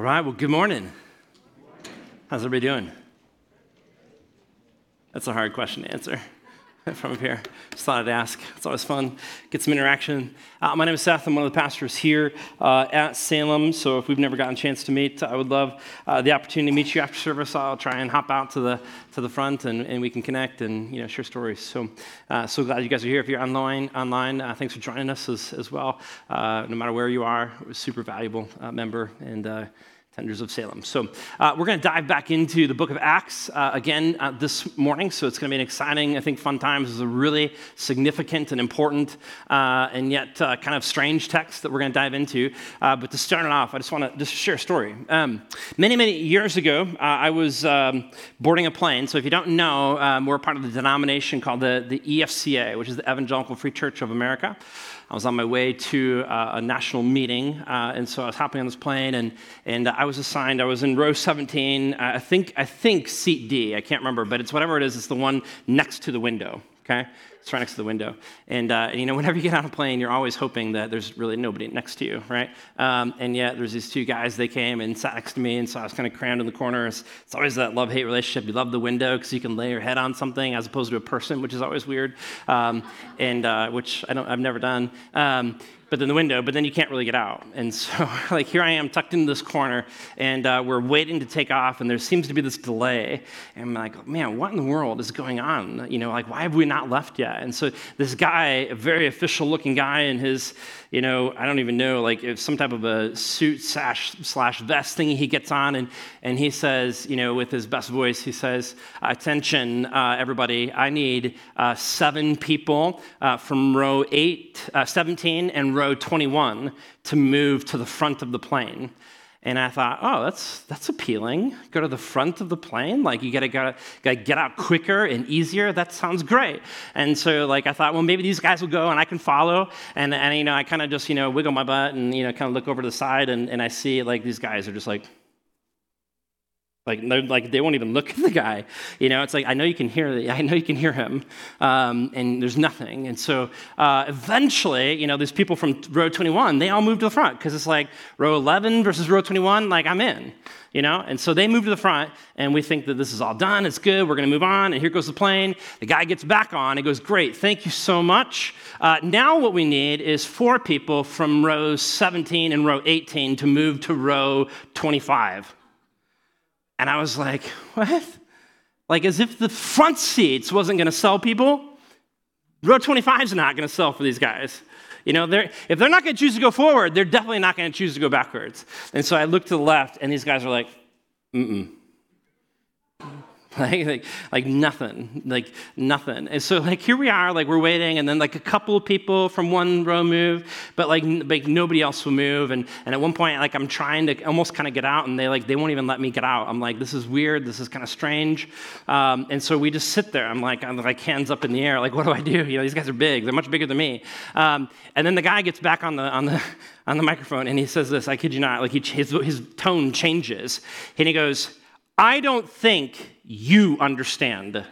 All right, well, good morning. How's everybody doing? That's a hard question to answer from up here. Just thought I'd ask. It's always fun. Get some interaction. Uh, my name is Seth. I'm one of the pastors here uh, at Salem. So if we've never gotten a chance to meet, I would love uh, the opportunity to meet you after service. I'll try and hop out to the to the front and, and we can connect and you know share stories. So uh, so glad you guys are here. If you're online, online, uh, thanks for joining us as, as well. Uh, no matter where you are, super valuable member and Tenders of Salem. So, uh, we're going to dive back into the book of Acts uh, again uh, this morning. So, it's going to be an exciting, I think, fun time. This is a really significant and important uh, and yet uh, kind of strange text that we're going to dive into. Uh, but to start it off, I just want to just share a story. Um, many, many years ago, I was um, boarding a plane. So, if you don't know, um, we're part of the denomination called the, the EFCA, which is the Evangelical Free Church of America. I was on my way to uh, a national meeting, uh, and so I was hopping on this plane, and, and I was assigned. I was in row 17. Uh, I think I think seat D. I can't remember, but it's whatever it is. It's the one next to the window. Okay, it's right next to the window. And, uh, you know, whenever you get on a plane, you're always hoping that there's really nobody next to you, right? Um, and yet there's these two guys, they came and sat next to me, and so I was kind of crammed in the corner. It's, it's always that love hate relationship. You love the window because you can lay your head on something as opposed to a person, which is always weird, um, and uh, which I don't, I've never done. Um, but then the window, but then you can't really get out. And so, like, here I am tucked into this corner, and uh, we're waiting to take off, and there seems to be this delay. And I'm like, man, what in the world is going on? You know, like, why have we not left yet? And so, this guy, a very official looking guy in his you know, I don't even know, like some type of a suit sash slash vest thing he gets on, and, and he says, you know, with his best voice, he says, Attention, uh, everybody, I need uh, seven people uh, from row eight, uh, 17 and row 21 to move to the front of the plane. And I thought, oh, that's, that's appealing. Go to the front of the plane. Like, you gotta, gotta, gotta get out quicker and easier. That sounds great. And so, like, I thought, well, maybe these guys will go and I can follow. And, and you know, I kind of just, you know, wiggle my butt and, you know, kind of look over to the side and, and I see, like, these guys are just like, like, like they won't even look at the guy. You know, it's like I know you can hear. I know you can hear him, um, and there's nothing. And so uh, eventually, you know, these people from row 21, they all move to the front because it's like row 11 versus row 21. Like I'm in. You know, and so they move to the front, and we think that this is all done. It's good. We're going to move on. And here goes the plane. The guy gets back on. He goes, "Great, thank you so much. Uh, now what we need is four people from row 17 and row 18 to move to row 25." And I was like, what? Like, as if the front seats wasn't going to sell people. Row 25 is not going to sell for these guys. You know, they're, if they're not going to choose to go forward, they're definitely not going to choose to go backwards. And so I look to the left, and these guys are like, mm mm. Like, like, like nothing, like nothing. And so like here we are, like we're waiting, and then like a couple of people from one row move, but like, like nobody else will move. And, and at one point, like I'm trying to almost kind of get out, and they like they won't even let me get out. I'm like, this is weird, this is kind of strange. Um, and so we just sit there. I'm like, I'm like hands up in the air, like what do I do? You know, these guys are big, they're much bigger than me. Um, and then the guy gets back on the on the on the microphone, and he says this. I kid you not, like he, his his tone changes, and he goes, I don't think you understand.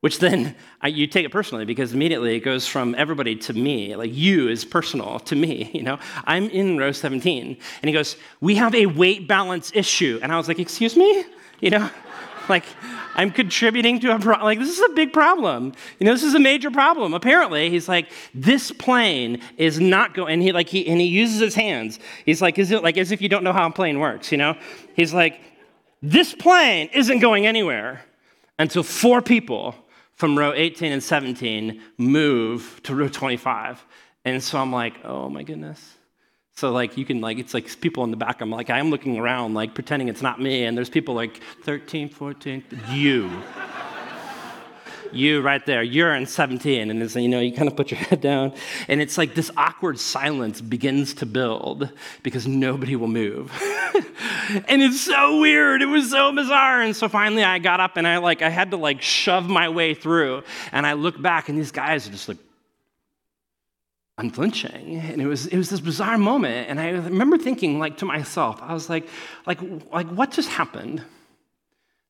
Which then you take it personally because immediately it goes from everybody to me. Like you is personal to me, you know? I'm in row 17. And he goes, We have a weight balance issue. And I was like, Excuse me? You know? like, I'm contributing to a problem. Like, this is a big problem. You know, this is a major problem. Apparently, he's like, this plane is not going, and he like, he, and he uses his hands. He's like, is it like as if you don't know how a plane works, you know? He's like, this plane isn't going anywhere until four people from row 18 and 17 move to row 25. And so I'm like, oh my goodness. So like you can like it's like people in the back. I'm like I'm looking around like pretending it's not me, and there's people like 13, 14, you you right there, you're in 17. And it's, you know, you kind of put your head down. And it's like this awkward silence begins to build because nobody will move. and it's so weird. It was so bizarre. And so finally I got up and I like, I had to like shove my way through. And I look back and these guys are just like, unflinching and it was it was this bizarre moment and i remember thinking like to myself i was like like like what just happened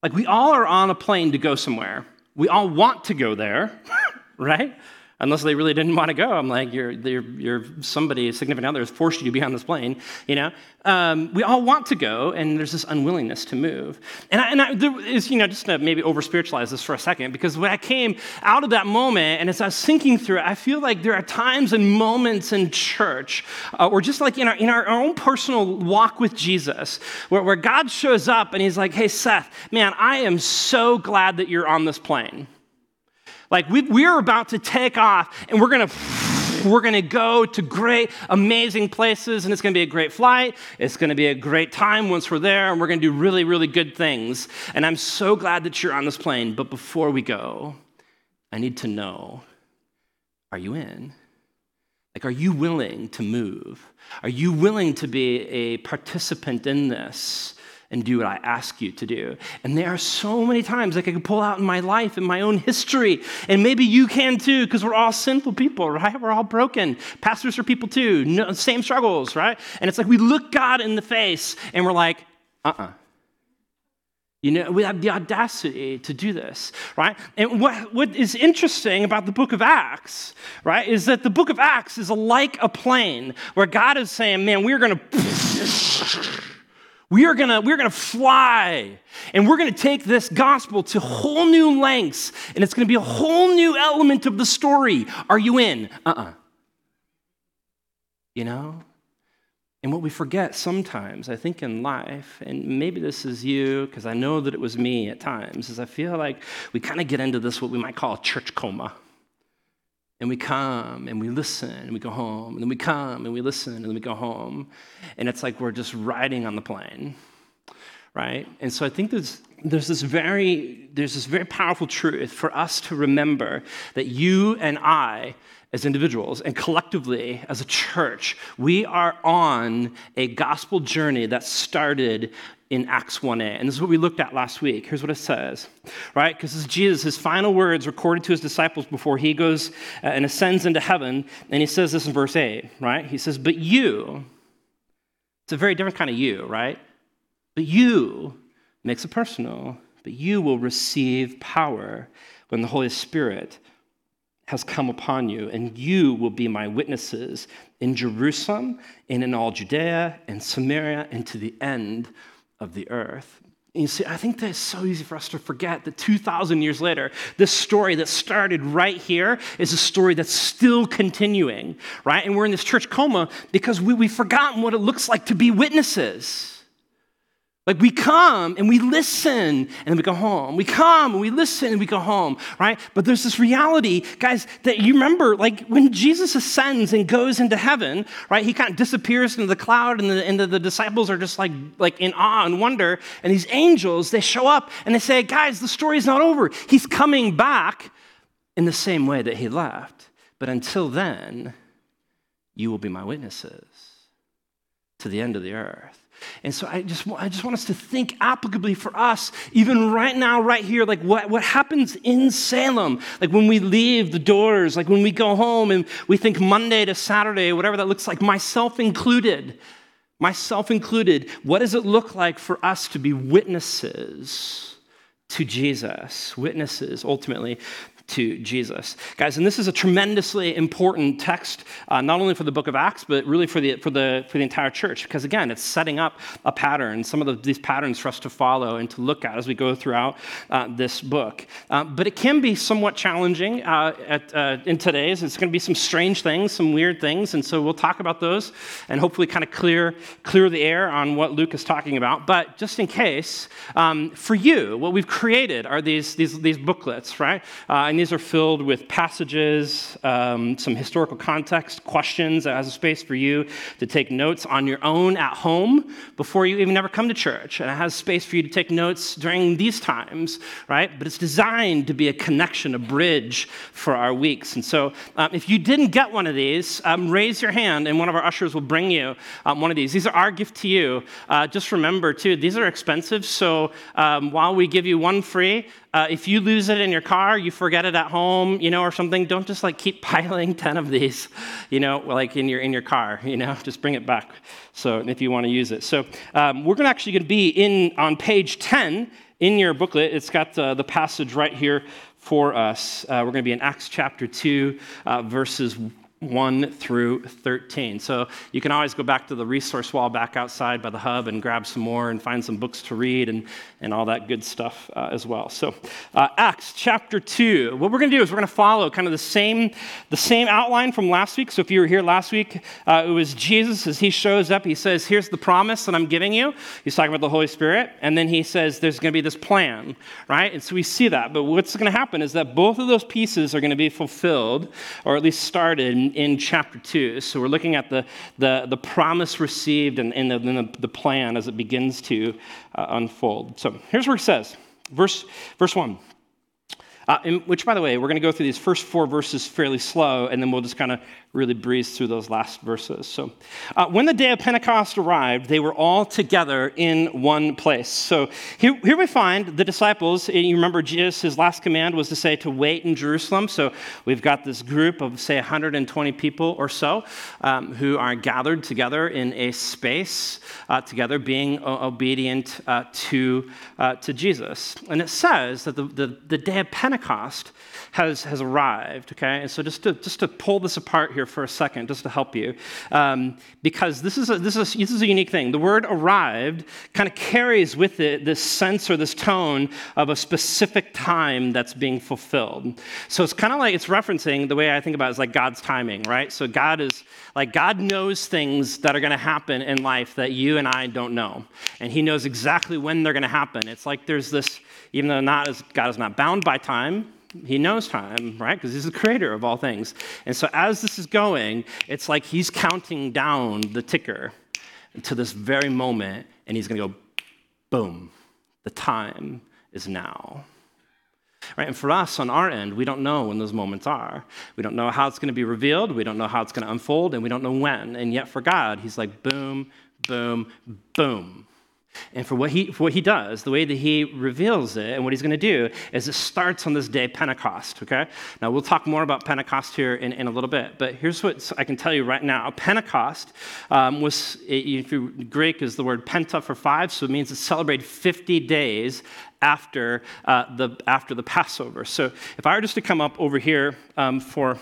like we all are on a plane to go somewhere we all want to go there, right? Unless they really didn't want to go. I'm like, you're, you're, you're somebody, significant other, has forced you to be on this plane, you know? Um, we all want to go, and there's this unwillingness to move. And, I, and I, there is, you know, just to maybe over spiritualize this for a second, because when I came out of that moment, and as I was thinking through it, I feel like there are times and moments in church, uh, or just like in, our, in our own personal walk with Jesus, where, where God shows up and he's like, hey, Seth, man, I am so glad that you're on this plane. Like we, we're about to take off and we're going to we're going to go to great, amazing places, and it's going to be a great flight. It's going to be a great time once we're there, and we're going to do really, really good things. And I'm so glad that you're on this plane. But before we go, I need to know are you in? Like, are you willing to move? Are you willing to be a participant in this? And do what I ask you to do. And there are so many times like I can pull out in my life, in my own history, and maybe you can too, because we're all sinful people, right? We're all broken. Pastors are people too, no, same struggles, right? And it's like we look God in the face and we're like, uh uh-uh. uh You know, we have the audacity to do this, right? And what, what is interesting about the book of Acts, right, is that the book of Acts is like a plane where God is saying, man, we're going to we are gonna, we're gonna fly and we're gonna take this gospel to whole new lengths and it's gonna be a whole new element of the story. Are you in? Uh uh-uh. uh You know? And what we forget sometimes, I think in life, and maybe this is you, because I know that it was me at times, is I feel like we kind of get into this, what we might call church coma. And we come and we listen and we go home. And then we come and we listen and then we go home. And it's like we're just riding on the plane, right? And so I think there's, there's, this very, there's this very powerful truth for us to remember that you and I, as individuals and collectively as a church, we are on a gospel journey that started in Acts 1a. And this is what we looked at last week. Here's what it says, right? Because this is Jesus, his final words recorded to his disciples before he goes uh, and ascends into heaven. And he says this in verse 8, right? He says, But you, it's a very different kind of you, right? But you makes it personal, but you will receive power when the Holy Spirit has come upon you, and you will be my witnesses in Jerusalem and in all Judea and Samaria and to the end of the earth. And you see, I think that it's so easy for us to forget that 2,000 years later, this story that started right here is a story that's still continuing, right? And we're in this church coma because we, we've forgotten what it looks like to be witnesses. Like we come and we listen and we go home. We come and we listen and we go home, right? But there's this reality, guys, that you remember, like when Jesus ascends and goes into heaven, right? He kind of disappears into the cloud and the, and the, the disciples are just like, like in awe and wonder. And these angels, they show up and they say, guys, the story's not over. He's coming back in the same way that he left. But until then, you will be my witnesses to the end of the earth. And so I just, I just want us to think applicably for us, even right now, right here, like what, what happens in Salem, like when we leave the doors, like when we go home and we think Monday to Saturday, whatever that looks like, myself included, myself included, what does it look like for us to be witnesses to Jesus? Witnesses, ultimately, to Jesus. Guys, and this is a tremendously important text, uh, not only for the book of Acts, but really for the, for, the, for the entire church, because again, it's setting up a pattern, some of the, these patterns for us to follow and to look at as we go throughout uh, this book. Uh, but it can be somewhat challenging uh, at, uh, in today's. It's going to be some strange things, some weird things, and so we'll talk about those and hopefully kind of clear, clear the air on what Luke is talking about. But just in case, um, for you, what we've created are these, these, these booklets, right? Uh, these are filled with passages, um, some historical context, questions has a space for you to take notes on your own at home before you even ever come to church. And it has space for you to take notes during these times, right? But it's designed to be a connection, a bridge for our weeks. And so um, if you didn't get one of these, um, raise your hand and one of our ushers will bring you um, one of these. These are our gift to you. Uh, just remember, too, these are expensive. So um, while we give you one free, uh, if you lose it in your car, you forget it at home, you know, or something, don't just like keep piling 10 of these, you know, like in your, in your car, you know, just bring it back. So if you want to use it. So um, we're gonna actually going to be in on page 10 in your booklet. It's got uh, the passage right here for us. Uh, we're going to be in Acts chapter 2, uh, verses 1 through 13. So you can always go back to the resource wall back outside by the hub and grab some more and find some books to read and, and all that good stuff uh, as well. So, uh, Acts chapter 2. What we're going to do is we're going to follow kind of the same, the same outline from last week. So, if you were here last week, uh, it was Jesus as he shows up. He says, Here's the promise that I'm giving you. He's talking about the Holy Spirit. And then he says, There's going to be this plan, right? And so we see that. But what's going to happen is that both of those pieces are going to be fulfilled, or at least started in chapter 2. So we're looking at the, the, the promise received and, and, the, the, plan as it begins to uh, unfold. So here's where it says, verse, verse 1. Uh, in, which, by the way, we're going to go through these first four verses fairly slow, and then we'll just kind of really breeze through those last verses. So, uh, when the day of Pentecost arrived, they were all together in one place. So, here, here we find the disciples. You remember Jesus, his last command was to say to wait in Jerusalem. So, we've got this group of, say, 120 people or so um, who are gathered together in a space uh, together, being obedient uh, to, uh, to Jesus. And it says that the, the, the day of Pentecost has, has arrived, okay? And so just to, just to pull this apart here for a second, just to help you, um, because this is, a, this, is a, this is a unique thing. The word arrived kind of carries with it this sense or this tone of a specific time that's being fulfilled. So it's kind of like it's referencing the way I think about it is like God's timing, right? So God is like God knows things that are going to happen in life that you and I don't know. And he knows exactly when they're going to happen. It's like there's this even though not as, God is not bound by time, he knows time, right? Because he's the creator of all things. And so as this is going, it's like he's counting down the ticker to this very moment, and he's going to go, boom, the time is now. Right? And for us on our end, we don't know when those moments are. We don't know how it's going to be revealed. We don't know how it's going to unfold, and we don't know when. And yet for God, he's like, boom, boom, boom. And for what, he, for what he does, the way that he reveals it and what he's going to do is it starts on this day, Pentecost, okay? Now, we'll talk more about Pentecost here in, in a little bit, but here's what I can tell you right now. Pentecost um, was, Greek is the word penta for five, so it means to celebrate 50 days after, uh, the, after the Passover. So if I were just to come up over here um, for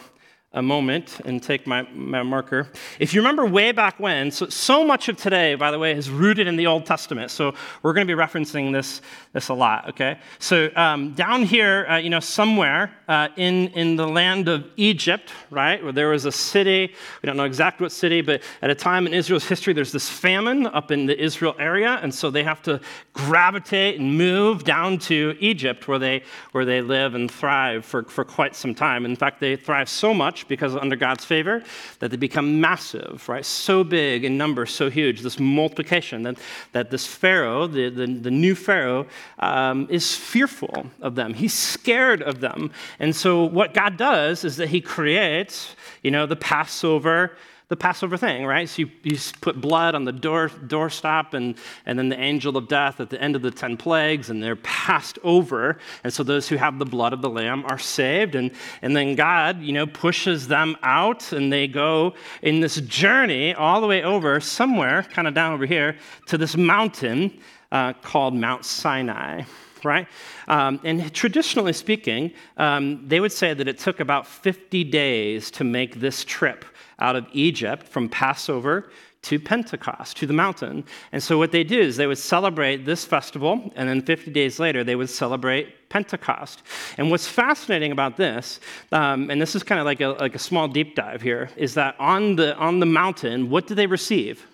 a moment and take my, my marker. If you remember way back when, so, so much of today, by the way, is rooted in the Old Testament. So we're going to be referencing this, this a lot, okay? So um, down here, uh, you know, somewhere uh, in, in the land of Egypt, right, where there was a city, we don't know exactly what city, but at a time in Israel's history, there's this famine up in the Israel area, and so they have to gravitate and move down to Egypt where they, where they live and thrive for, for quite some time. In fact, they thrive so much because under God's favor that they become massive, right? So big in number, so huge, this multiplication that, that this Pharaoh, the, the, the new Pharaoh, um, is fearful of them. He's scared of them. And so what God does is that he creates, you know, the Passover the Passover thing, right? So you, you put blood on the door doorstop, and, and then the angel of death at the end of the 10 plagues, and they're passed over. And so those who have the blood of the Lamb are saved. And, and then God, you know, pushes them out, and they go in this journey all the way over somewhere, kind of down over here, to this mountain uh, called Mount Sinai right? Um, and traditionally speaking, um, they would say that it took about 50 days to make this trip out of Egypt from Passover to Pentecost, to the mountain. And so what they do is they would celebrate this festival, and then 50 days later, they would celebrate Pentecost. And what's fascinating about this, um, and this is kind of like a, like a small deep dive here, is that on the, on the mountain, what do they receive?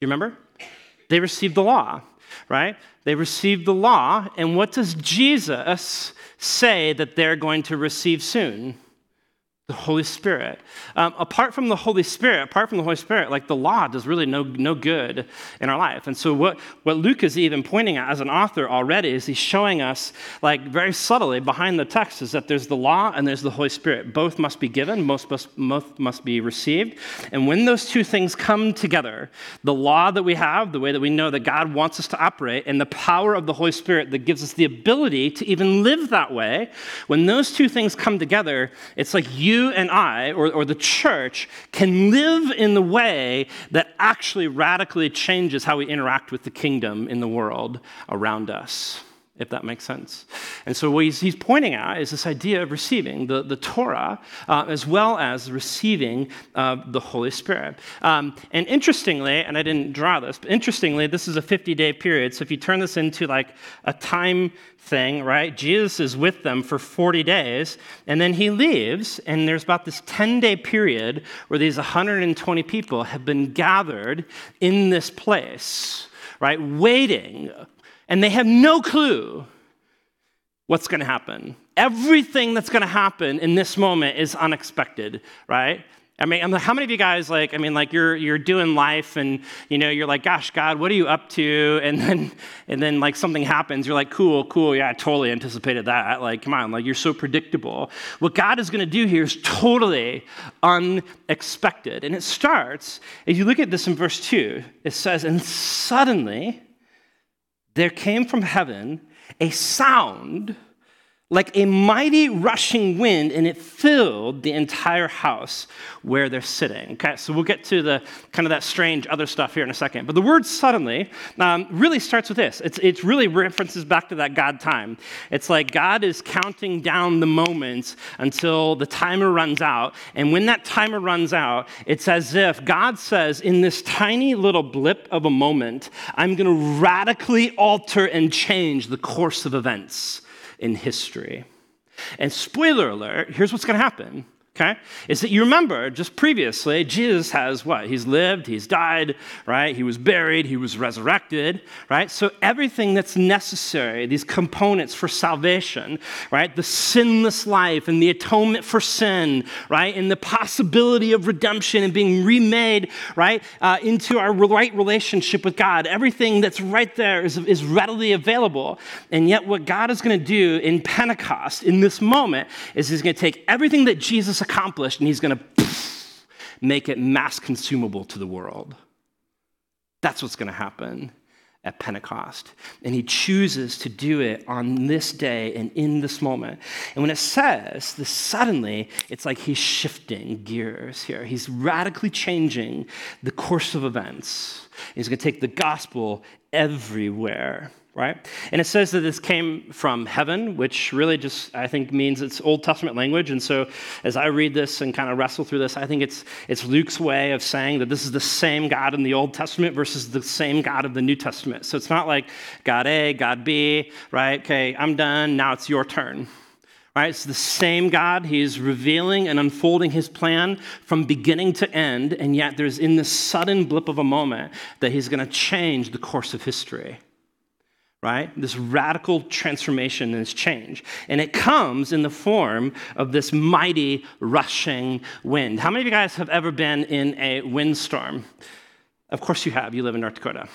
You remember? They received the law, right? They received the law, and what does Jesus say that they're going to receive soon? The Holy Spirit. Um, apart from the Holy Spirit, apart from the Holy Spirit, like the law does really no, no good in our life. And so what, what Luke is even pointing at as an author already is he's showing us, like very subtly behind the text, is that there's the law and there's the Holy Spirit. Both must be given, most must, both must be received. And when those two things come together, the law that we have, the way that we know that God wants us to operate, and the power of the Holy Spirit that gives us the ability to even live that way, when those two things come together, it's like you and I, or, or the church, can live in the way that actually radically changes how we interact with the kingdom in the world around us. If that makes sense. And so what he's, he's pointing at is this idea of receiving the, the Torah uh, as well as receiving uh, the Holy Spirit. Um, and interestingly, and I didn't draw this, but interestingly, this is a 50 day period. So if you turn this into like a time thing, right? Jesus is with them for 40 days, and then he leaves, and there's about this 10 day period where these 120 people have been gathered in this place right? Waiting and they have no clue what's going to happen. Everything that's going to happen in this moment is unexpected, right? I mean, I'm, how many of you guys like? I mean, like you're you're doing life, and you know you're like, "Gosh, God, what are you up to?" And then and then like something happens. You're like, "Cool, cool, yeah, I totally anticipated that." Like, come on, like you're so predictable. What God is going to do here is totally unexpected, and it starts. If you look at this in verse two, it says, "And suddenly." There came from heaven a sound like a mighty rushing wind, and it filled the entire house where they're sitting. Okay, so we'll get to the kind of that strange other stuff here in a second. But the word suddenly um, really starts with this. It's, it's really references back to that God time. It's like God is counting down the moments until the timer runs out. And when that timer runs out, it's as if God says, in this tiny little blip of a moment, I'm going to radically alter and change the course of events in history. And spoiler alert, here's what's going to happen okay? Is that you remember just previously, Jesus has what? He's lived, he's died, right? He was buried, he was resurrected, right? So everything that's necessary, these components for salvation, right? The sinless life and the atonement for sin, right? And the possibility of redemption and being remade, right? Uh, into our right relationship with God. Everything that's right there is, is readily available. And yet, what God is going to do in Pentecost, in this moment, is He's going to take everything that Jesus accomplished and he's going to make it mass consumable to the world. That's what's going to happen at Pentecost. And he chooses to do it on this day and in this moment. And when it says this suddenly, it's like he's shifting gears here. He's radically changing the course of events. He's going to take the gospel everywhere right? And it says that this came from heaven, which really just, I think, means it's Old Testament language. And so as I read this and kind of wrestle through this, I think it's, it's Luke's way of saying that this is the same God in the Old Testament versus the same God of the New Testament. So it's not like God A, God B, right? Okay, I'm done, now it's your turn. Right? It's the same God. He's revealing and unfolding his plan from beginning to end, and yet there's in this sudden blip of a moment that he's going to change the course of history right? This radical transformation and this change. And it comes in the form of this mighty rushing wind. How many of you guys have ever been in a windstorm? Of course you have. You live in North Dakota.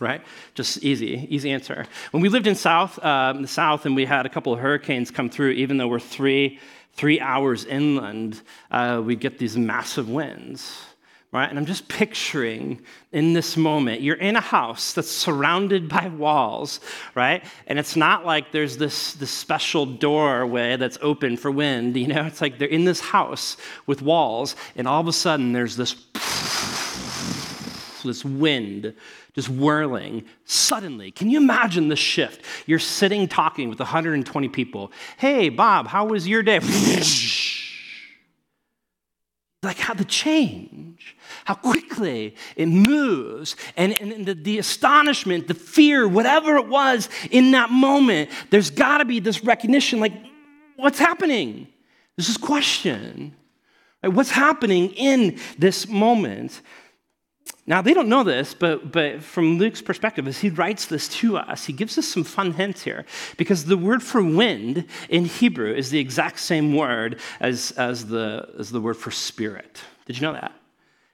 Right? Just easy, easy answer. When we lived in South, uh, the South, and we had a couple of hurricanes come through, even though we're three, three hours inland, uh, we get these massive winds right? And I'm just picturing in this moment, you're in a house that's surrounded by walls, right? And it's not like there's this, this special doorway that's open for wind, you know? It's like they're in this house with walls, and all of a sudden there's this, this wind just whirling suddenly. Can you imagine the shift? You're sitting talking with 120 people. Hey, Bob, how was your day? like how the change, how quickly it moves, and, and the, the astonishment, the fear, whatever it was in that moment, there's got to be this recognition like, what's happening? This question. Like, what's happening in this moment? Now, they don't know this, but, but from Luke's perspective, as he writes this to us, he gives us some fun hints here. Because the word for wind in Hebrew is the exact same word as, as, the, as the word for spirit. Did you know that?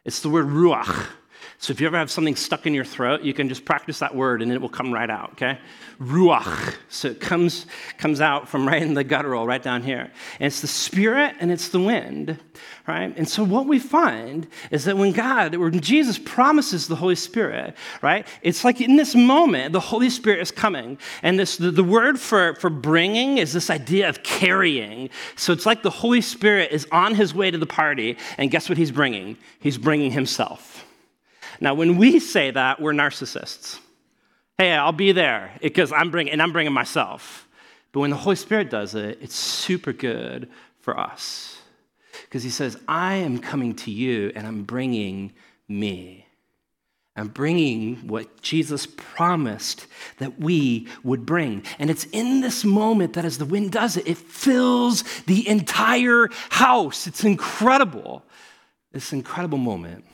It's the word ruach. So if you ever have something stuck in your throat, you can just practice that word and it will come right out, okay? Ruach. So it comes, comes out from right in the guttural, right down here. And it's the spirit and it's the wind, right? And so what we find is that when God, when Jesus promises the Holy Spirit, right? It's like in this moment, the Holy Spirit is coming. And this the, the word for, for bringing is this idea of carrying. So it's like the Holy Spirit is on his way to the party, and guess what he's bringing? He's bringing himself. Now, when we say that, we're narcissists. Hey, I'll be there because I'm bringing, and I'm bringing myself. But when the Holy Spirit does it, it's super good for us because He says, I am coming to you and I'm bringing me. I'm bringing what Jesus promised that we would bring. And it's in this moment that as the wind does it, it fills the entire house. It's incredible. This incredible moment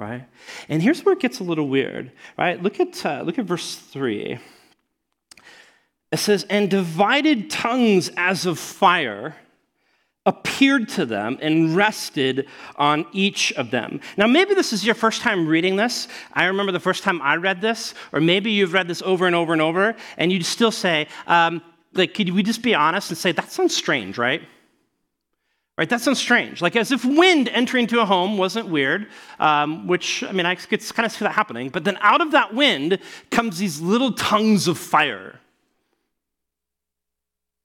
right? And here's where it gets a little weird, right? Look at, uh, look at verse 3. It says, And divided tongues as of fire appeared to them and rested on each of them. Now, maybe this is your first time reading this. I remember the first time I read this, or maybe you've read this over and over and over, and you still say, um, like, could we just be honest and say, that sounds strange, right? Right, that sounds strange. Like as if wind entering into a home wasn't weird, um, which, I mean, I could kind of see that happening. But then out of that wind comes these little tongues of fire.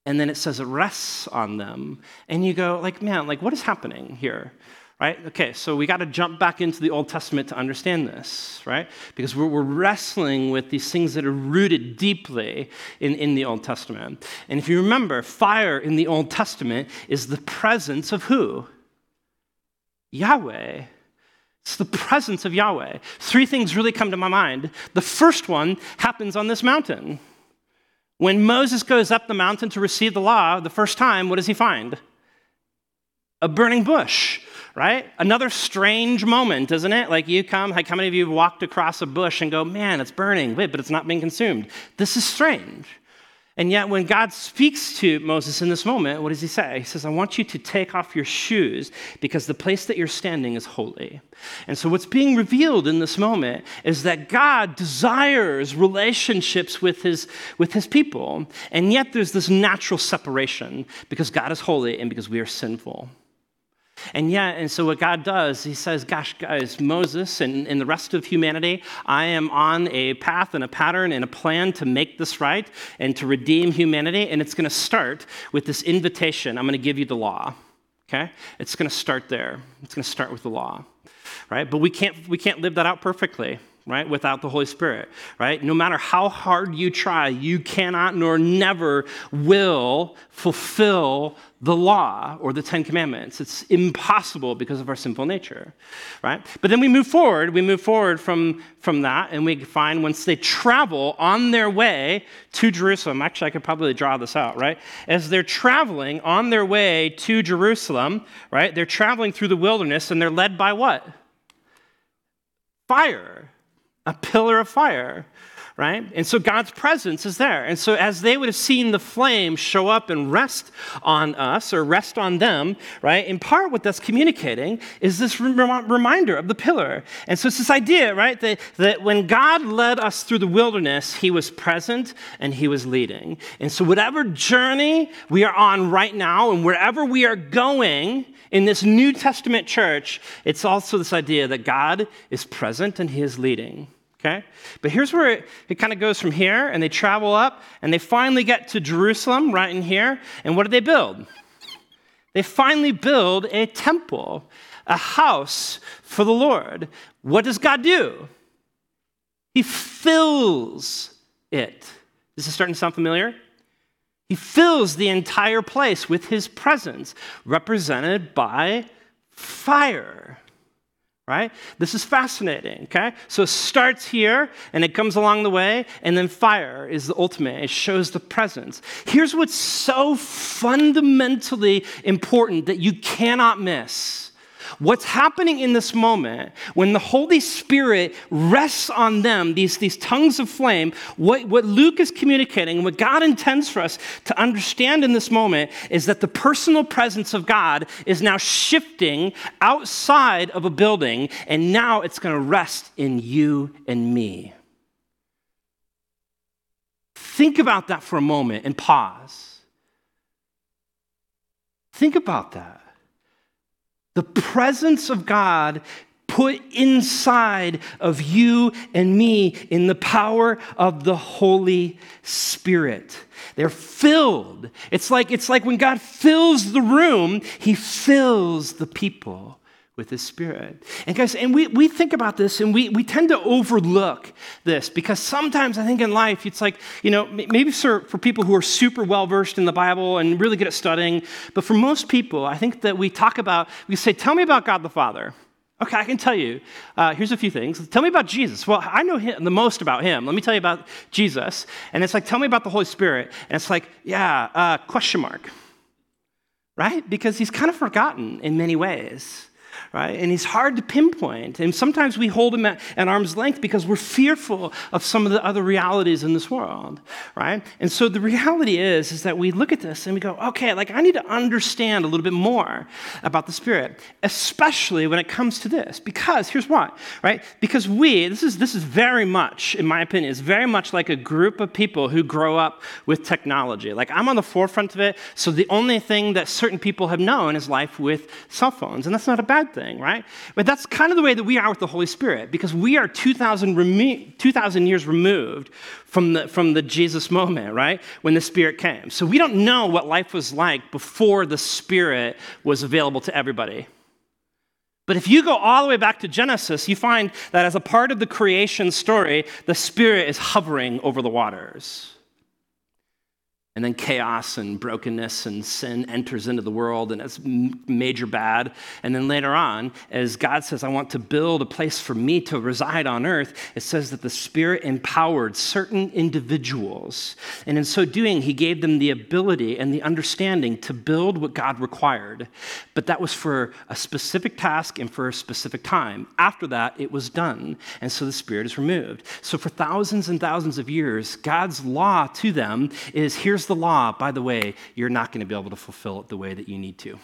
And then it says it rests on them. And you go, like, man, like, what is happening here? Right? Okay, so we got to jump back into the Old Testament to understand this, right? Because we're, we're, wrestling with these things that are rooted deeply in, in the Old Testament. And if you remember, fire in the Old Testament is the presence of who? Yahweh. It's the presence of Yahweh. Three things really come to my mind. The first one happens on this mountain. When Moses goes up the mountain to receive the law the first time, what does he find? A burning bush right? Another strange moment, isn't it? Like you come, like how many of you walked across a bush and go, man, it's burning, wait, but it's not being consumed. This is strange. And yet, when God speaks to Moses in this moment, what does he say? He says, I want you to take off your shoes because the place that you're standing is holy. And so, what's being revealed in this moment is that God desires relationships with his, with his people. And yet, there's this natural separation because God is holy and because we are sinful. And yet, and so what God does, he says, Gosh, guys, Moses and, and the rest of humanity, I am on a path and a pattern and a plan to make this right and to redeem humanity. And it's going to start with this invitation I'm going to give you the law. Okay? It's going to start there. It's going to start with the law. Right? But we can't, we can't live that out perfectly right, without the Holy Spirit, right? No matter how hard you try, you cannot nor never will fulfill the law or the Ten Commandments. It's impossible because of our sinful nature, right? But then we move forward, we move forward from, from that, and we find once they travel on their way to Jerusalem, actually, I could probably draw this out, right? As they're traveling on their way to Jerusalem, right, they're traveling through the wilderness and they're led by what? Fire a pillar of fire, right? And so God's presence is there. And so as they would have seen the flame show up and rest on us or rest on them, right? In part, what that's communicating is this reminder of the pillar. And so it's this idea, right? That, that when God led us through the wilderness, he was present and he was leading. And so whatever journey we are on right now and wherever we are going, in this New Testament church, it's also this idea that God is present and He is leading. Okay? But here's where it, it kind of goes from here, and they travel up, and they finally get to Jerusalem, right in here. And what do they build? They finally build a temple, a house for the Lord. What does God do? He fills it. This is starting to sound familiar? He fills the entire place with his presence, represented by fire right? This is fascinating, okay? So it starts here and it comes along the way, and then fire is the ultimate. It shows the presence. Here's what's so fundamentally important that you cannot miss What's happening in this moment when the Holy Spirit rests on them, these, these tongues of flame, what, what Luke is communicating, what God intends for us to understand in this moment is that the personal presence of God is now shifting outside of a building, and now it's going to rest in you and me. Think about that for a moment and pause. Think about that. The presence of God put inside of you and me in the power of the Holy Spirit. They're filled. It's like, it's like when God fills the room, He fills the people with his spirit. And guys, and we, we think about this and we, we tend to overlook this because sometimes I think in life it's like, you know, maybe for, for people who are super well versed in the Bible and really good at studying, but for most people, I think that we talk about, we say, tell me about God the Father. Okay, I can tell you. Uh, here's a few things. Tell me about Jesus. Well, I know him, the most about him. Let me tell you about Jesus. And it's like, tell me about the Holy Spirit. And it's like, yeah, uh, question mark. Right? Because he's kind of forgotten in many ways right? And he's hard to pinpoint. And sometimes we hold him at, at, arm's length because we're fearful of some of the other realities in this world, right? And so the reality is, is that we look at this and we go, okay, like I need to understand a little bit more about the Spirit, especially when it comes to this. Because here's why, right? Because we, this is this is very much, in my opinion, is very much like a group of people who grow up with technology. Like I'm on the forefront of it, so the only thing that certain people have known is life with cell phones. And that's not a bad thing right? But that's kind of the way that we are with the Holy Spirit because we are 2,000, remo- 2,000 years removed from the, from the Jesus moment, right? When the Spirit came. So we don't know what life was like before the Spirit was available to everybody. But if you go all the way back to Genesis, you find that as a part of the creation story, the Spirit is hovering over the waters. And then chaos and brokenness and sin enters into the world, and it's major bad. And then later on, as God says, I want to build a place for me to reside on earth, it says that the Spirit empowered certain individuals. And in so doing, He gave them the ability and the understanding to build what God required. But that was for a specific task and for a specific time. After that, it was done. And so the Spirit is removed. So for thousands and thousands of years, God's law to them is here's the law. By the way, you're not going to be able to fulfill it the way that you need to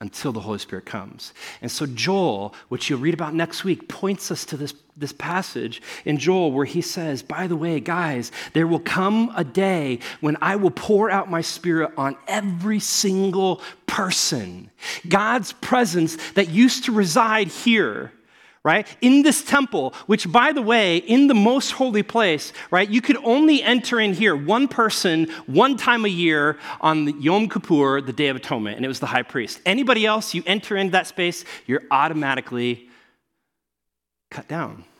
until the Holy Spirit comes. And so, Joel, which you'll read about next week, points us to this, this passage in Joel where he says, By the way, guys, there will come a day when I will pour out my spirit on every single person. God's presence that used to reside here right? In this temple, which by the way, in the most holy place, right, you could only enter in here one person one time a year on the Yom Kippur, the Day of Atonement, and it was the high priest. Anybody else, you enter into that space, you're automatically cut down.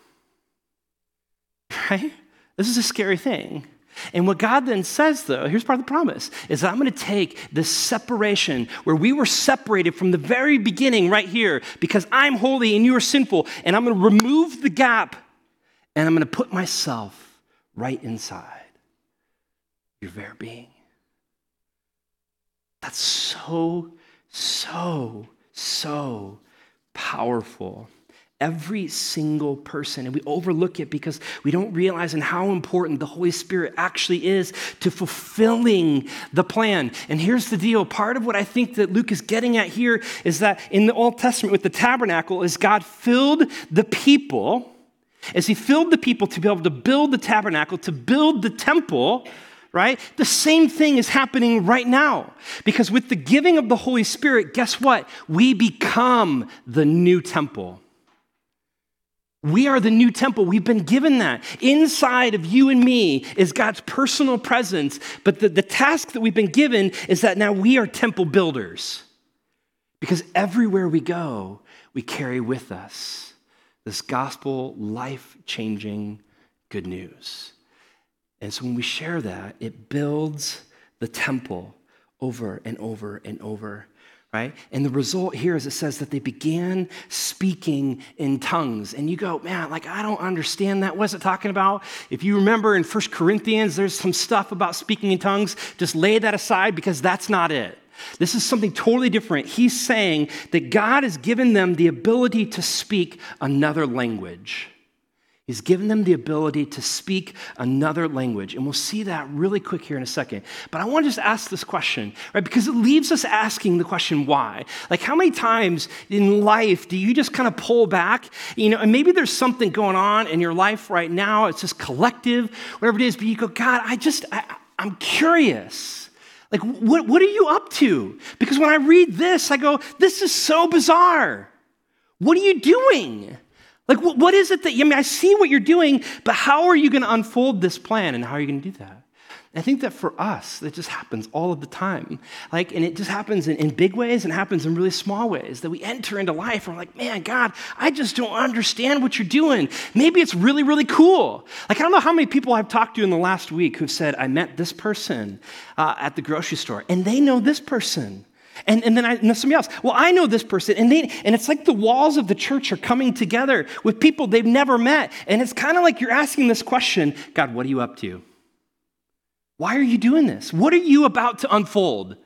Right? This is a scary thing. And what God then says, though, here's part of the promise, is that I'm going to take this separation where we were separated from the very beginning, right here, because I'm holy and you are sinful, and I'm going to remove the gap and I'm going to put myself right inside your very being. That's so, so, so powerful every single person. And we overlook it because we don't realize how important the Holy Spirit actually is to fulfilling the plan. And here's the deal part of what I think that Luke is getting at here is that in the Old Testament with the tabernacle, is God filled the people. As he filled the people to be able to build the tabernacle, to build the temple, right? The same thing is happening right now. Because with the giving of the Holy Spirit, guess what? We become the new temple. We are the new temple. We've been given that. Inside of you and me is God's personal presence. But the, the task that we've been given is that now we are temple builders. Because everywhere we go, we carry with us this gospel, life changing good news. And so when we share that, it builds the temple over and over and over right? And the result here is it says that they began speaking in tongues. And you go, man, like, I don't understand that. What's it talking about? If you remember in First Corinthians, there's some stuff about speaking in tongues. Just lay that aside because that's not it. This is something totally different. He's saying that God has given them the ability to speak another language. He's given them the ability to speak another language. And we'll see that really quick here in a second. But I want to just ask this question, right? Because it leaves us asking the question, why? Like, how many times in life do you just kind of pull back? You know, and maybe there's something going on in your life right now, it's just collective, whatever it is, but you go, God, I just, I, I'm curious. Like, what, what are you up to? Because when I read this, I go, this is so bizarre. What are you doing? Like, what is it that, I mean, I see what you're doing, but how are you going to unfold this plan and how are you going to do that? I think that for us, it just happens all of the time. Like, and it just happens in, in big ways and happens in really small ways that we enter into life and we're like, man, God, I just don't understand what you're doing. Maybe it's really, really cool. Like, I don't know how many people I've talked to in the last week who've said, I met this person uh, at the grocery store and they know this person. And, and then I know somebody else. Well, I know this person. And, they, and it's like the walls of the church are coming together with people they've never met. And it's kind of like you're asking this question God, what are you up to? Why are you doing this? What are you about to unfold?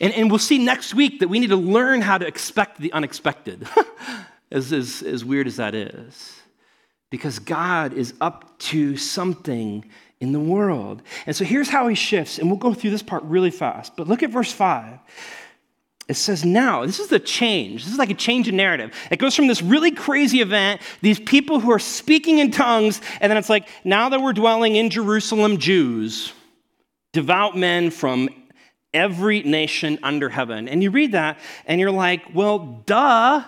And, and we'll see next week that we need to learn how to expect the unexpected, as, as, as weird as that is. Because God is up to something in the world. And so here's how he shifts, and we'll go through this part really fast. But look at verse 5. It says now, this is the change. This is like a change in narrative. It goes from this really crazy event, these people who are speaking in tongues, and then it's like, now that we're dwelling in Jerusalem, Jews devout men from every nation under heaven. And you read that and you're like, well, duh.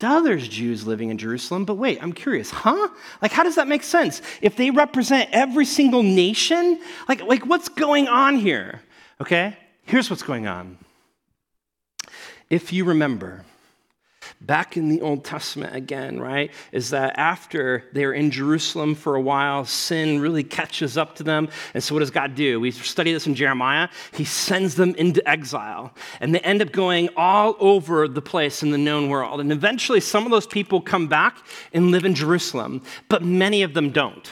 Duh, there's Jews living in Jerusalem, but wait, I'm curious, huh? Like, how does that make sense? If they represent every single nation, like, like what's going on here? Okay, here's what's going on. If you remember, back in the Old Testament again, right, is that after they're in Jerusalem for a while, sin really catches up to them. And so, what does God do? We study this in Jeremiah. He sends them into exile, and they end up going all over the place in the known world. And eventually, some of those people come back and live in Jerusalem, but many of them don't.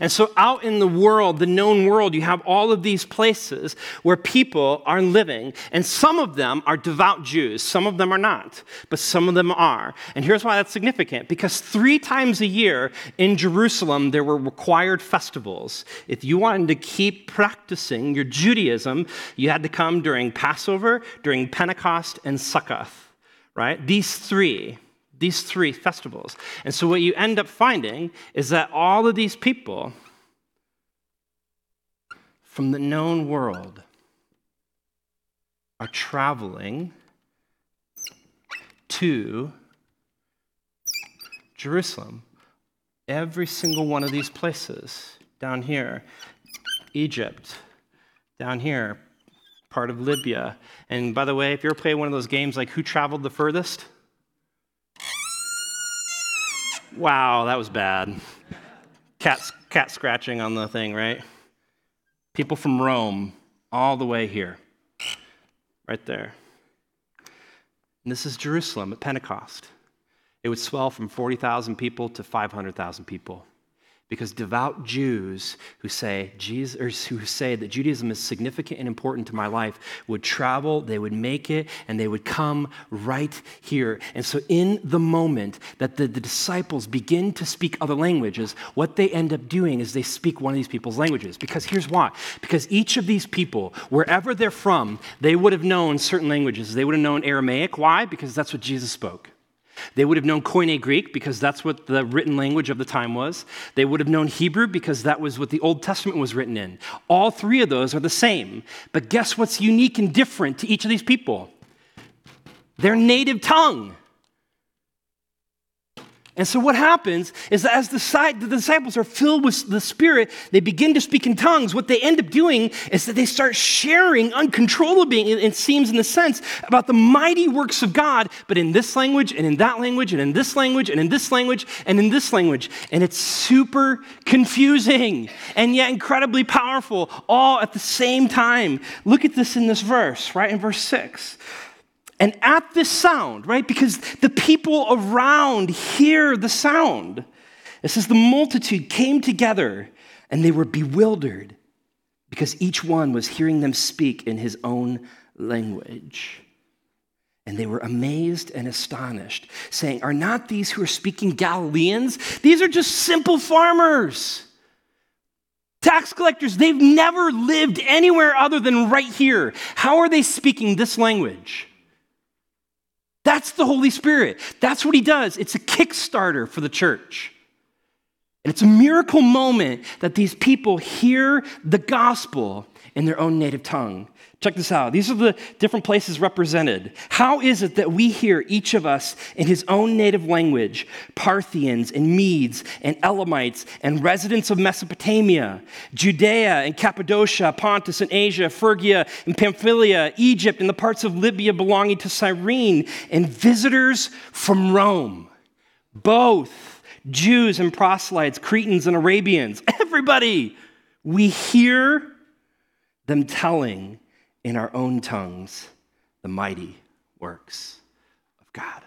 And so, out in the world, the known world, you have all of these places where people are living, and some of them are devout Jews, some of them are not, but some of them are. And here's why that's significant because three times a year in Jerusalem, there were required festivals. If you wanted to keep practicing your Judaism, you had to come during Passover, during Pentecost, and Succoth, right? These three these three festivals. And so, what you end up finding is that all of these people from the known world are traveling to Jerusalem. Every single one of these places down here, Egypt, down here, part of Libya. And by the way, if you ever play one of those games like Who Traveled the Furthest? Wow, that was bad. Cat, cat scratching on the thing, right? People from Rome, all the way here, right there. And this is Jerusalem at Pentecost. It would swell from 40,000 people to 500,000 people because devout Jews who say Jesus, who say that Judaism is significant and important to my life would travel, they would make it, and they would come right here. And so, in the moment that the, the disciples begin to speak other languages, what they end up doing is they speak one of these people's languages. Because here's why: because each of these people, wherever they're from, they would have known certain languages. They would have known Aramaic. Why? Because that's what Jesus spoke. They would have known Koine Greek because that's what the written language of the time was. They would have known Hebrew because that was what the Old Testament was written in. All three of those are the same. But guess what's unique and different to each of these people? Their native tongue. And so, what happens is that as the, the, disciples are filled with the Spirit, they begin to speak in tongues. What they end up doing is that they start sharing uncontrollably, it seems in the sense, about the mighty works of God, but in this language, and in that language, and in this language, and in this language, and in this language. And it's super confusing and yet incredibly powerful, all at the same time. Look at this in this verse, right? In verse 6. And at this sound, right, because the people around hear the sound, it says the multitude came together and they were bewildered because each one was hearing them speak in his own language. And they were amazed and astonished, saying, Are not these who are speaking Galileans? These are just simple farmers. Tax collectors, they've never lived anywhere other than right here. How are they speaking this language? That's the Holy Spirit. That's what He does. It's a kickstarter for the church. And it's a miracle moment that these people hear the gospel in their own native tongue Check this out. These are the different places represented. How is it that we hear each of us in his own native language Parthians and Medes and Elamites and residents of Mesopotamia, Judea and Cappadocia, Pontus and Asia, Phrygia and Pamphylia, Egypt and the parts of Libya belonging to Cyrene, and visitors from Rome? Both Jews and proselytes, Cretans and Arabians, everybody, we hear them telling in our own tongues the mighty works of God.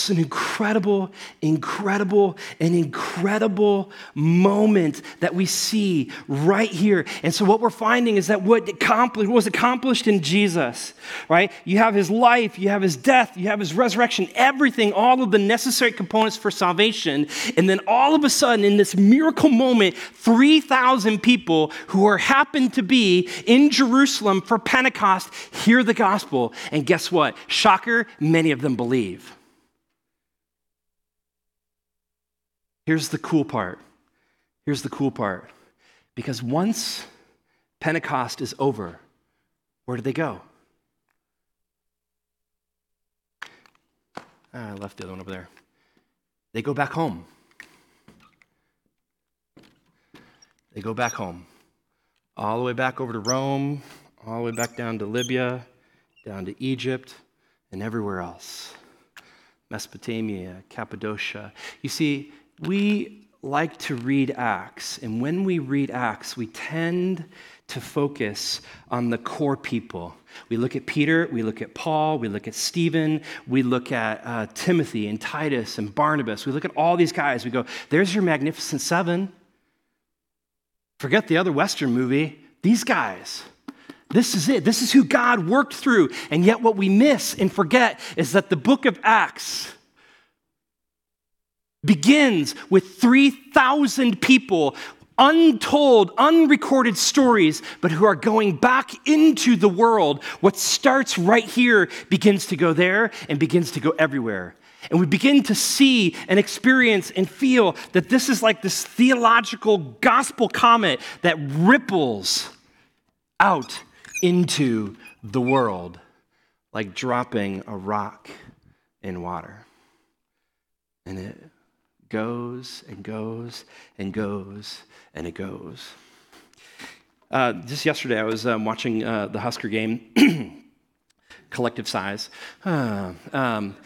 It's an incredible, incredible, and incredible moment that we see right here. And so, what we're finding is that what, what was accomplished in Jesus, right? You have his life, you have his death, you have his resurrection, everything, all of the necessary components for salvation. And then, all of a sudden, in this miracle moment, 3,000 people who are happened to be in Jerusalem for Pentecost hear the gospel. And guess what? Shocker, many of them believe. Here's the cool part. Here's the cool part. Because once Pentecost is over, where do they go? Ah, I left the other one over there. They go back home. They go back home. All the way back over to Rome, all the way back down to Libya, down to Egypt, and everywhere else. Mesopotamia, Cappadocia. You see, we like to read Acts, and when we read Acts, we tend to focus on the core people. We look at Peter, we look at Paul, we look at Stephen, we look at uh, Timothy and Titus and Barnabas. We look at all these guys. We go, there's your Magnificent Seven. Forget the other Western movie. These guys. This is it. This is who God worked through. And yet, what we miss and forget is that the book of Acts begins with 3,000 people, untold, unrecorded stories, but who are going back into the world. What starts right here begins to go there and begins to go everywhere. And we begin to see and experience and feel that this is like this theological gospel comet that ripples out into the world like dropping a rock in water. And it goes and goes and goes and it goes. Uh, just yesterday, I was um, watching uh, the Husker game, collective sighs. Uh, um,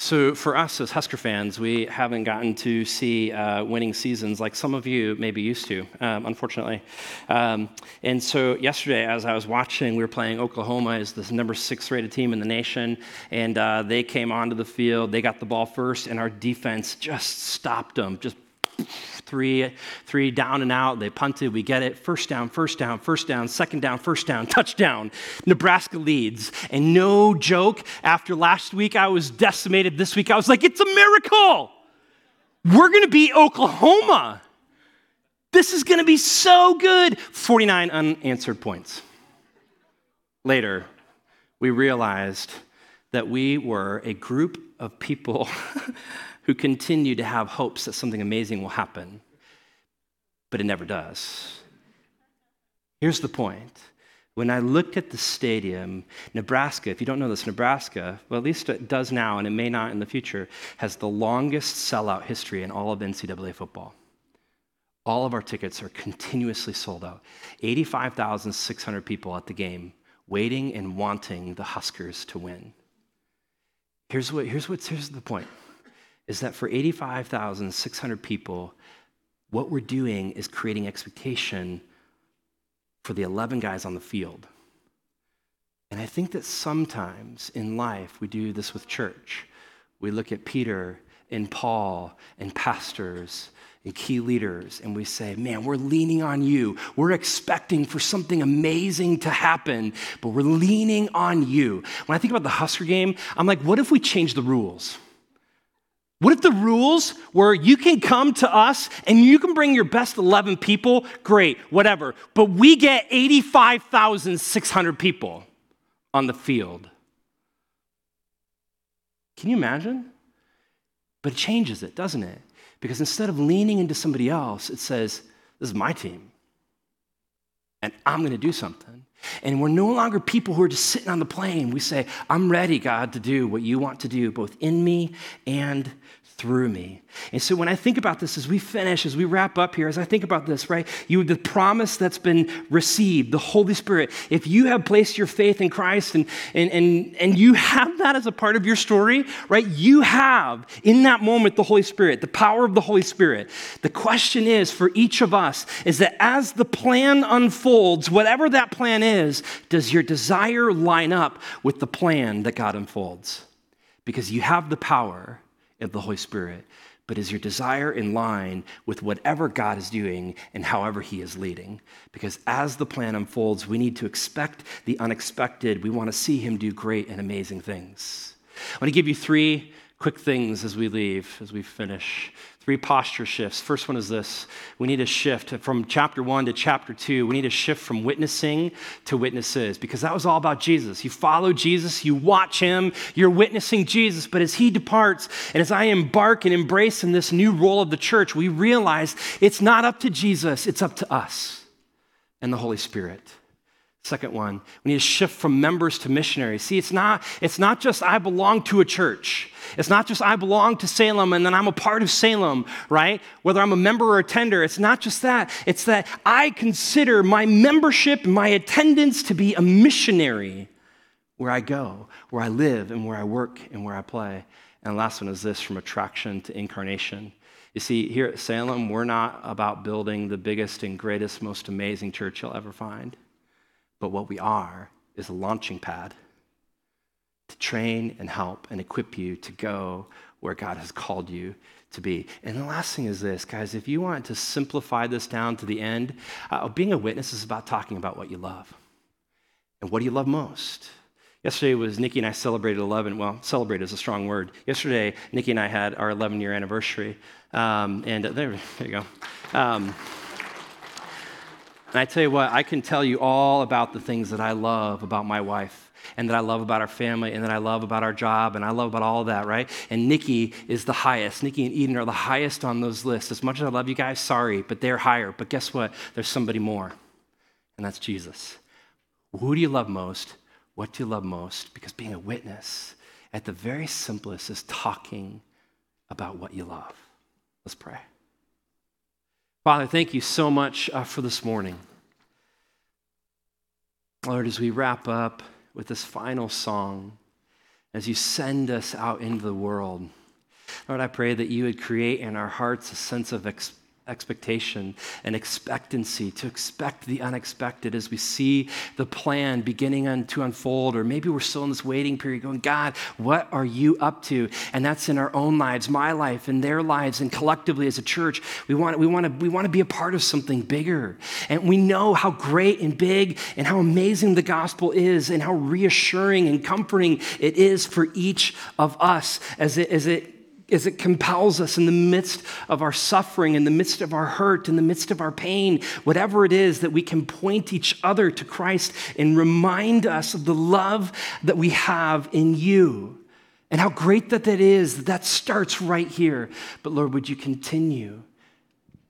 so, for us as Husker fans, we haven't gotten to see uh, winning seasons like some of you may be used to, um, unfortunately. Um, and so, yesterday, as I was watching, we were playing Oklahoma as the number six rated team in the nation, and uh, they came onto the field. They got the ball first, and our defense just stopped them, just three, three down and out. They punted. We get it. First down, first down, first down, second down, first down, touchdown. Nebraska leads. And no joke, after last week I was decimated. This week I was like, it's a miracle. We're going to beat Oklahoma. This is going to be so good. 49 unanswered points. Later, we realized that we were a group of people who continue to have hopes that something amazing will happen, but it never does. Here's the point. When I looked at the stadium, Nebraska, if you don't know this, Nebraska, well, at least it does now, and it may not in the future, has the longest sellout history in all of NCAA football. All of our tickets are continuously sold out. 85,600 people at the game, waiting and wanting the Huskers to win. Here's, what, here's, what's, here's the point is that for 85,600 people, what we're doing is creating expectation for the 11 guys on the field. And I think that sometimes in life we do this with church. We look at Peter and Paul and pastors and key leaders and we say, man, we're leaning on you. We're expecting for something amazing to happen, but we're leaning on you. When I think about the Husker game, I'm like, what if we change the rules? What if the rules were you can come to us and you can bring your best 11 people? Great, whatever. But we get 85,600 people on the field. Can you imagine? But it changes it, doesn't it? Because instead of leaning into somebody else, it says, This is my team. and I'm going to do something. And we're no longer people who are just sitting on the plane. We say, I'm ready, God, to do what you want to do, both in me and through me. And so when I think about this as we finish, as we wrap up here, as I think about this, right, you the promise that's been received, the Holy Spirit, if you have placed your faith in Christ and and and, and you have that as a part of your story, right, you have in that moment the Holy Spirit, the power of the Holy Spirit. The question is for each of us is that as the plan unfolds, whatever that plan is, does your desire line up with the plan that God unfolds? Because you have the power of the Holy Spirit, but is your desire in line with whatever God is doing and however He is leading? Because as the plan unfolds, we need to expect the unexpected. We want to see Him do great and amazing things. I want to give you three quick things as we leave, as we finish. Three posture shifts. First one is this we need a shift from chapter one to chapter two. We need a shift from witnessing to witnesses because that was all about Jesus. You follow Jesus, you watch him, you're witnessing Jesus. But as he departs and as I embark and embrace in this new role of the church, we realize it's not up to Jesus, it's up to us and the Holy Spirit. Second one, we need to shift from members to missionaries. See, it's not, it's not just I belong to a church. It's not just I belong to Salem and then I'm a part of Salem, right? Whether I'm a member or tender, it's not just that. It's that I consider my membership, my attendance to be a missionary where I go, where I live, and where I work and where I play. And the last one is this from attraction to incarnation. You see, here at Salem, we're not about building the biggest and greatest, most amazing church you'll ever find. But what we are is a launching pad to train and help and equip you to go where God has called you to be. And the last thing is this, guys, if you want to simplify this down to the end, uh, being a witness is about talking about what you love. And what do you love most? Yesterday was Nikki and I celebrated 11. Well, celebrate is a strong word. Yesterday, Nikki and I had our 11 year anniversary. Um, and there, there you go. Um, and I tell you what, I can tell you all about the things that I love about my wife and that I love about our family and that I love about our job and I love about all that, right? And Nikki is the highest. Nikki and Eden are the highest on those lists. As much as I love you guys, sorry, but they're higher. But guess what? There's somebody more, and that's Jesus. Who do you love most? What do you love most? Because being a witness, at the very simplest, is talking about what you love. Let's pray. Father, thank you so much uh, for this morning. Lord, as we wrap up with this final song, as you send us out into the world, Lord, I pray that you would create in our hearts a sense of expectation expectation and expectancy, to expect the unexpected as we see the plan beginning to unfold, or maybe we're still in this waiting period going, God, what are you up to? And that's in our own lives, my life, and their lives, and collectively as a church. We want, we want, to, we want to be a part of something bigger. And we know how great and big and how amazing the gospel is, and how reassuring and comforting it is for each of us as it, as it as it compels us in the midst of our suffering, in the midst of our hurt, in the midst of our pain, whatever it is, that we can point each other to Christ and remind us of the love that we have in you and how great that that is. That starts right here. But Lord, would you continue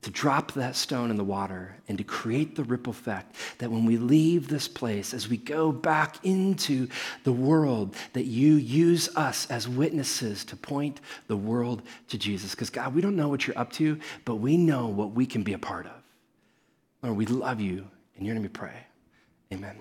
to drop that stone in the water and to create the ripple effect that when we leave this place, as we go back into the world, that you use us as witnesses to point the world to Jesus. Because, God, we don't know what you're up to, but we know what we can be a part of. Lord, we love you. In your name we pray. Amen.